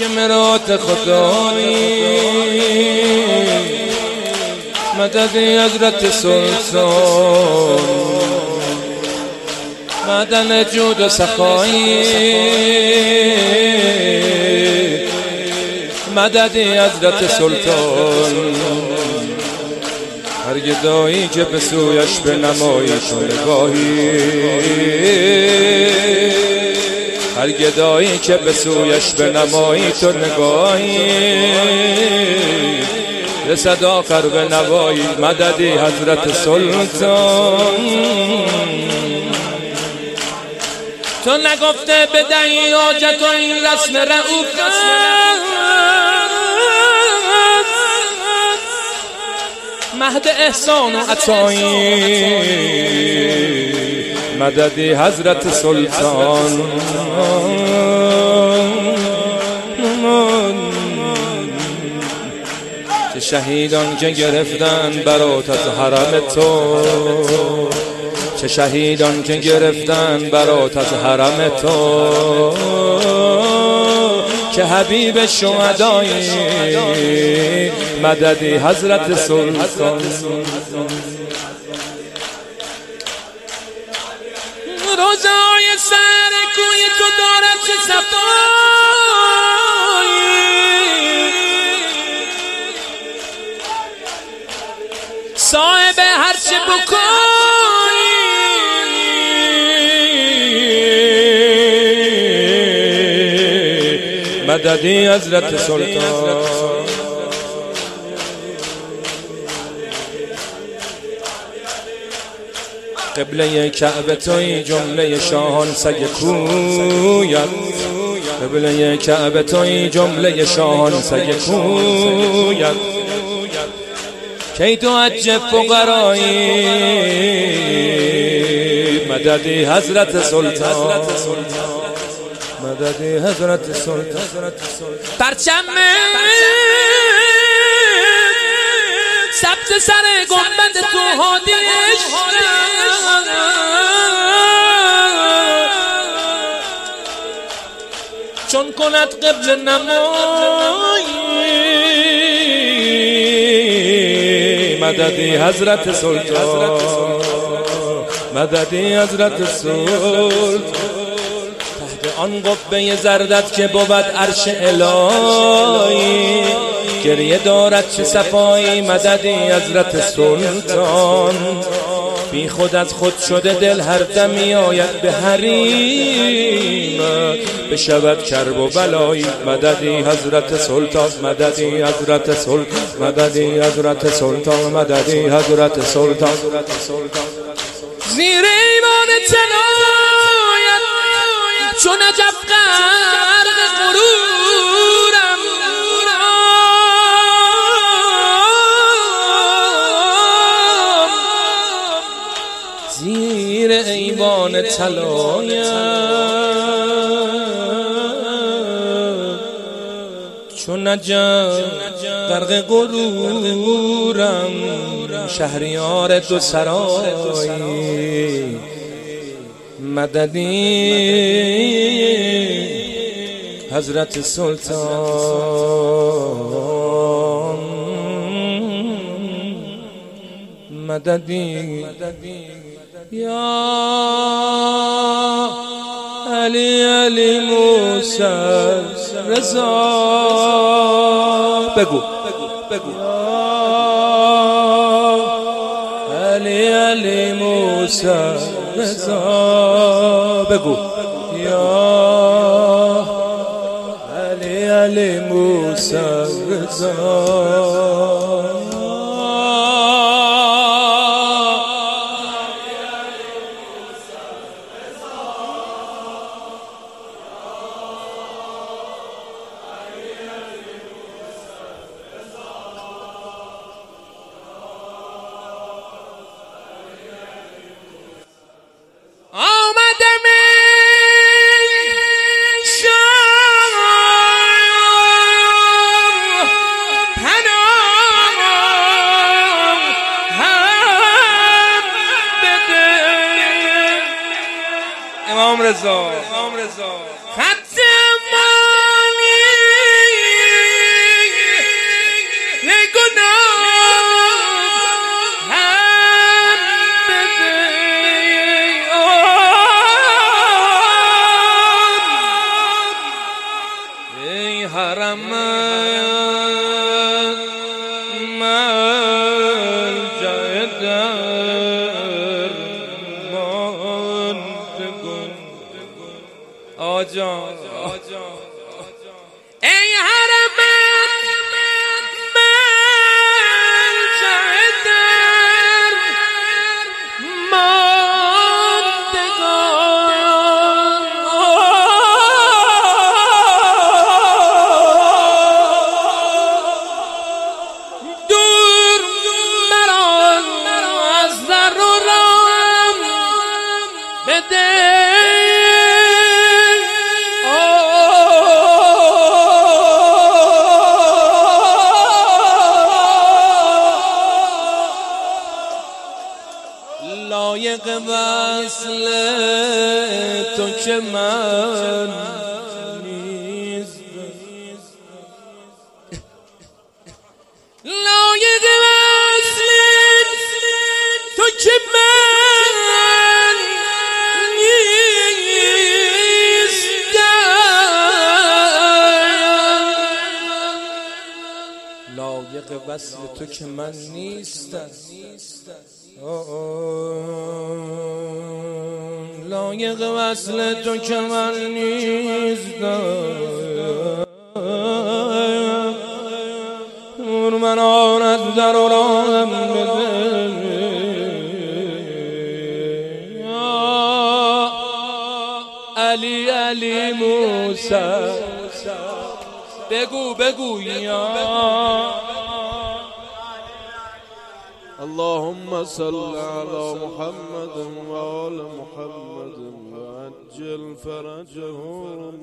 که مرات خدایی. مدد حضرت سلطان. مدن جود و سخایی. مدد حضرت سلطان. هر گدایی که به سویش به نمایی نگاهی. هر گدایی که به سویش به نمایی تو نگاهی. رسد آخر به نوایی مددی حضرت سلطان. تو نگفته به دهی حاجت و این رسم رعوف مهد احسان و عطایی. مددی حضرت سلطان. چه شهیدان که گرفتن برات از حرم تو. چه شهیدان که گرفتن برات از حرم تو. که حبیب شهدایی مددی حضرت سلطان. روزای سر کوی تو دارد چه صفایی صاحب هرچه بکنی. مددی حضرت سلطان. قبله کعبه توی جمله شاهان سگ کویت قبله کعبه توی جمله شاهان سگ کویت کی تو عجب فقرایی؟ مددی حضرت سلطان. مددی حضرت سلطان. پرچم سبز سر گنبد تو هادیش چون کند قبل نمایی مددی حضرت سلطان. مددی حضرت سلطان. تحت آن قبه زردت که بود عرش الهی. گریه دارد چه صفایی مددی حضرت سلطان. بی خود از خود شده دل هر دمی آید به حریم. بشود کرب و بلایی مددی حضرت سلطان مددی حضرت سلطان مددی حضرت سلطان مددی حضرت سلطان. زیر زیر ایوان طلایت چون نجم غرق غرورم شهریار دو سرایی مددی حضرت سلطان مددی یا علی علی موسی رضا. بگو. بگو علی موسی رضا. بگو. یا علی علی موسی رضا. امام رضا آجا ای حرم لایق وصل تو که من نیست وصل تو که من نیستم وصل تو که من نیستم. لایق وصل تو که من نور من آرد در و راهم بده. علی علی موسی بگو بگو یا. اللهم صل على محمد وآل محمد وعجل فرجهم